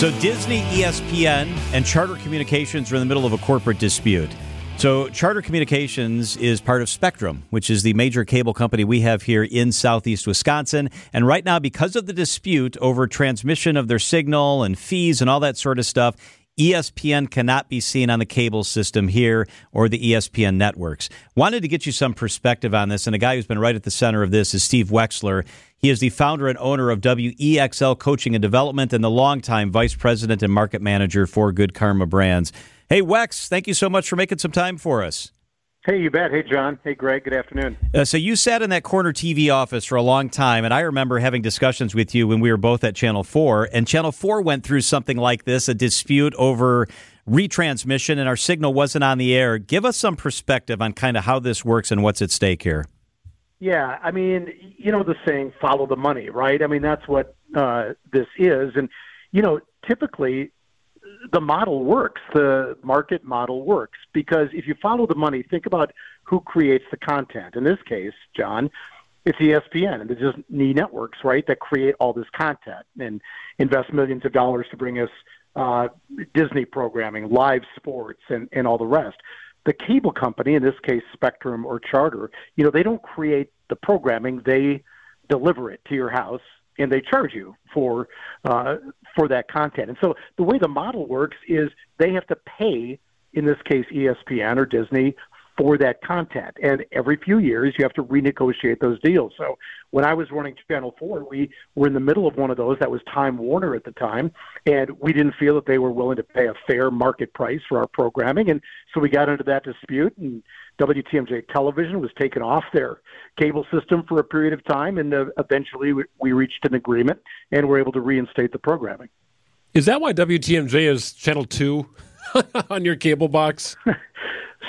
So Disney, ESPN, and Charter Communications are in the middle of a corporate dispute. So Charter Communications is part of Spectrum, which is the major cable company we have here in southeast Wisconsin. And right now, because of the dispute over transmission of their signal and fees and all that sort of stuff, ESPN cannot be seen on the cable system here or the ESPN networks. Wanted to get you some perspective on this, and a guy who's been right at the center of this is Steve Wexler. He is the founder and owner of WEXL Coaching and Development and the longtime vice president and market manager for Good Karma Brands. Hey, Wex, thank you so much for making some time for us. Hey, you bet. Hey, John. Hey, Greg. Good afternoon. Uh, so you sat in that corner TV office for a long time, and I remember having discussions with you when we were both at Channel 4, and Channel 4 went through something like this, a dispute over retransmission, and our signal wasn't on the air. Give us some perspective on kind of how this works and what's at stake here. Yeah, I mean, you know the saying, follow the money, right? I mean, that's what uh, this is. And, you know, typically the model works, the market model works, because if you follow the money, think about who creates the content. In this case, John, it's ESPN and the Disney networks, right, that create all this content and invest millions of dollars to bring us uh, Disney programming, live sports, and, and all the rest the cable company, in this case Spectrum or Charter, you know, they don't create the programming; they deliver it to your house and they charge you for uh, for that content. And so the way the model works is they have to pay, in this case ESPN or Disney, for that content. And every few years, you have to renegotiate those deals. So when I was running Channel 4, we were in the middle of one of those. That was Time Warner at the time. And we didn't feel that they were willing to pay a fair market price for our programming. And so we got into that dispute. And WTMJ television was taken off their cable system for a period of time. And uh, eventually, we, we reached an agreement and were able to reinstate the programming. Is that why WTMJ is Channel 2 on your cable box?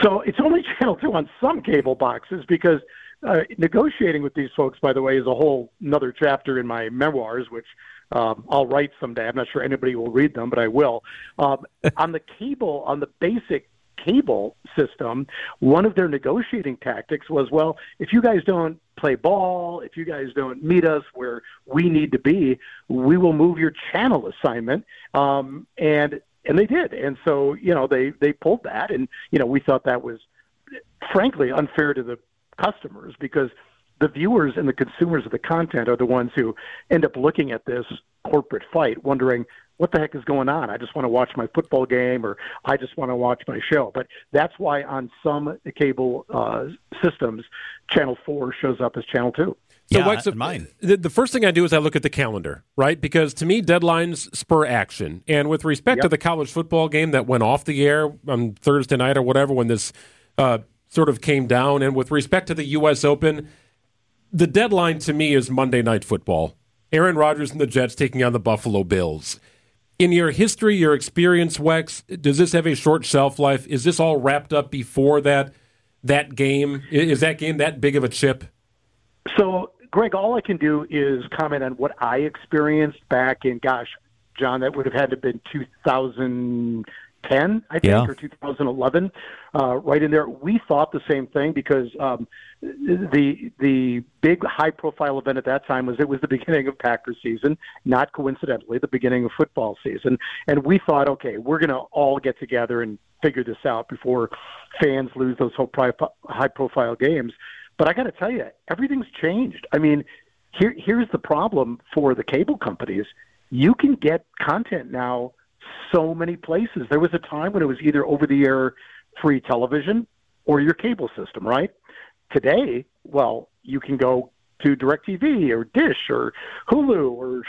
So it's only Channel 2 on some cable boxes because uh, negotiating with these folks, by the way, is a whole another chapter in my memoirs, which um, I'll write someday. I'm not sure anybody will read them, but I will. Um, on the cable, on the basic cable system, one of their negotiating tactics was, well, if you guys don't play ball, if you guys don't meet us where we need to be, we will move your channel assignment. Um, and and they did. And so, you know, they they pulled that, and you know, we thought that was frankly unfair to the customers because the viewers and the consumers of the content are the ones who end up looking at this corporate fight, wondering what the heck is going on? I just want to watch my football game or I just want to watch my show. But that's why on some cable uh, systems, Channel 4 shows up as Channel 2. So yeah, Wex, mine. The, the, first thing I do is I look at the calendar, right? Because to me, deadlines spur action. And with respect yep. to the college football game that went off the air on Thursday night or whatever, when this uh, sort of came down, and with respect to the U.S. Open, the deadline to me is Monday Night Football. Aaron Rodgers and the Jets taking on the Buffalo Bills. In your history, your experience, Wex, does this have a short shelf life? Is this all wrapped up before that that game? Is that game that big of a chip? So Greg, all I can do is comment on what I experienced back in, gosh, John, that would have had to have been 2010, I think, yeah. or 2011, uh, right in there. We thought the same thing because um, the the big high profile event at that time was it was the beginning of Packers season, not coincidentally the beginning of football season, and we thought, okay, we're going to all get together and figure this out before fans lose those high profile games. But I got to tell you, everything's changed. I mean, here here's the problem for the cable companies. You can get content now so many places. There was a time when it was either over the air free television or your cable system, right? Today, well, you can go to DirecTV or Dish or Hulu or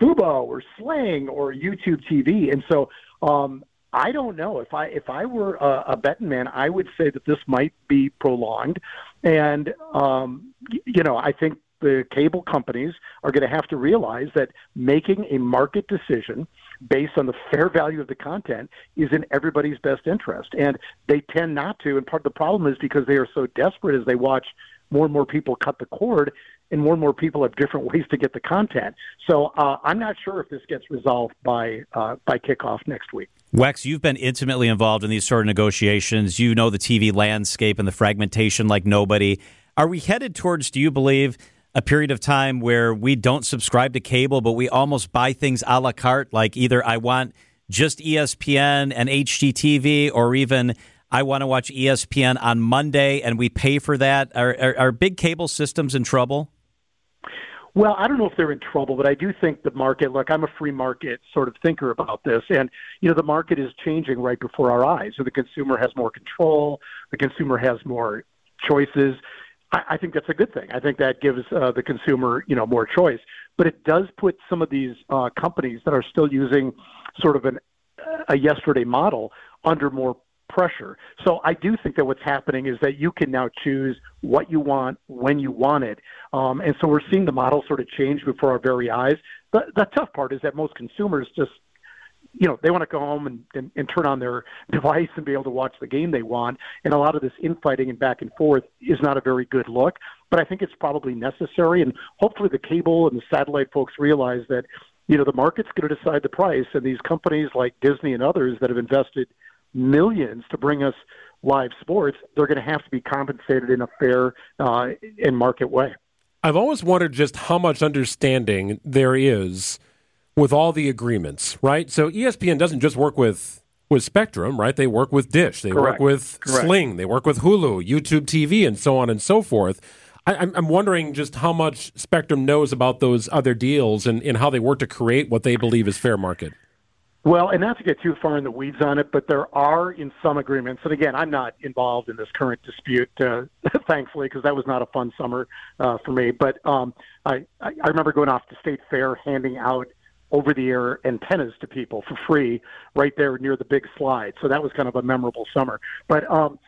Fubo or Sling or YouTube TV. And so um, I don't know if I if I were a, a betting man, I would say that this might be prolonged, and um, you know I think the cable companies are going to have to realize that making a market decision based on the fair value of the content is in everybody's best interest, and they tend not to. And part of the problem is because they are so desperate as they watch more and more people cut the cord and more and more people have different ways to get the content. So uh, I'm not sure if this gets resolved by uh, by kickoff next week. Wex, you've been intimately involved in these sort of negotiations. You know the TV landscape and the fragmentation like nobody. Are we headed towards? Do you believe? A period of time where we don't subscribe to cable, but we almost buy things a la carte. Like either I want just ESPN and HGTV, or even I want to watch ESPN on Monday, and we pay for that. Are, are, are big cable systems in trouble? Well, I don't know if they're in trouble, but I do think the market. Look, I'm a free market sort of thinker about this, and you know the market is changing right before our eyes. So the consumer has more control. The consumer has more choices. I, I think that's a good thing. I think that gives uh, the consumer, you know, more choice. But it does put some of these uh, companies that are still using sort of an, a yesterday model under more pressure. So I do think that what's happening is that you can now choose what you want when you want it. Um, and so we're seeing the model sort of change before our very eyes. The, the tough part is that most consumers just you know they want to go home and, and, and turn on their device and be able to watch the game they want. And a lot of this infighting and back and forth is not a very good look but i think it's probably necessary. And hopefully the cable and the satellite folks realize that you know the market's going to decide the price. And these companies like disney and others that have invested millions to bring us live sports, they're going to have to be compensated in a fair uh, and market way. I've always wondered just how much understanding there is with all the agreements, right? So ESPN doesn't just work with with Spectrum, right? They work with Dish, they Correct. work with Correct. Sling, they work with Hulu, YouTube TV, and so on and so forth. I, I'm wondering just how much Spectrum knows about those other deals and, and how they work to create what they believe is fair market. Well, and not to get too far in the weeds on it, but there are in some agreements, and again, I'm not involved in this current dispute, uh, thankfully, because that was not a fun summer uh, for me. But um, I, I remember going off to State Fair handing out over the air antennas to people for free right there near the big slide. So that was kind of a memorable summer. But um,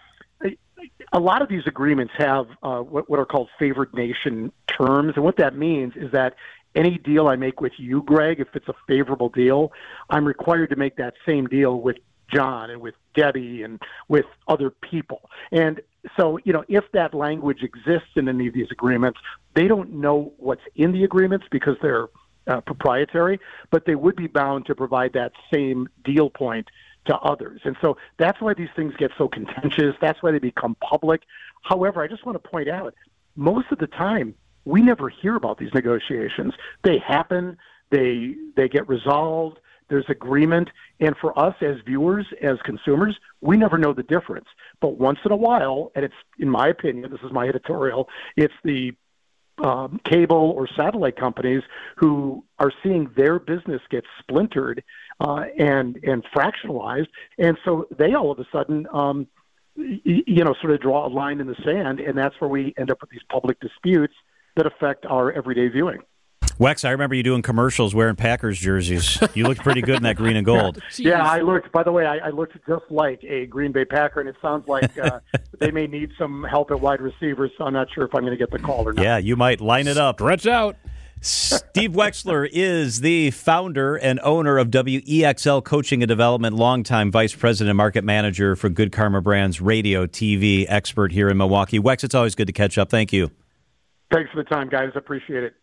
a lot of these agreements have uh, what, what are called favored nation terms. And what that means is that any deal I make with you, Greg, if it's a favorable deal, I'm required to make that same deal with John and with Debbie and with other people. And so, you know, if that language exists in any of these agreements, they don't know what's in the agreements because they're uh, proprietary, but they would be bound to provide that same deal point to others. And so that's why these things get so contentious. That's why they become public. However, I just want to point out most of the time, we never hear about these negotiations. They happen, they they get resolved, there's agreement, and for us as viewers, as consumers, we never know the difference. But once in a while, and it's in my opinion, this is my editorial, it's the um, cable or satellite companies who are seeing their business get splintered uh, and and fractionalized, and so they all of a sudden. Um, you know, sort of draw a line in the sand, and that's where we end up with these public disputes that affect our everyday viewing. Wex, I remember you doing commercials wearing Packers jerseys. You looked pretty good in that green and gold. yeah, I looked. By the way, I, I, looked just like a Green Bay Packer, and it sounds like uh, they may need some help at wide receivers. So I'm not sure if I'm going to get the call or not. Yeah, you might line it up. Stretch out. Steve Wexler is the founder and owner of WEXL Coaching and Development, longtime vice president and market manager for Good Karma Brands, radio, TV expert here in Milwaukee. Wex, it's always good to catch up. Thank you. Thanks for the time, guys. Appreciate it.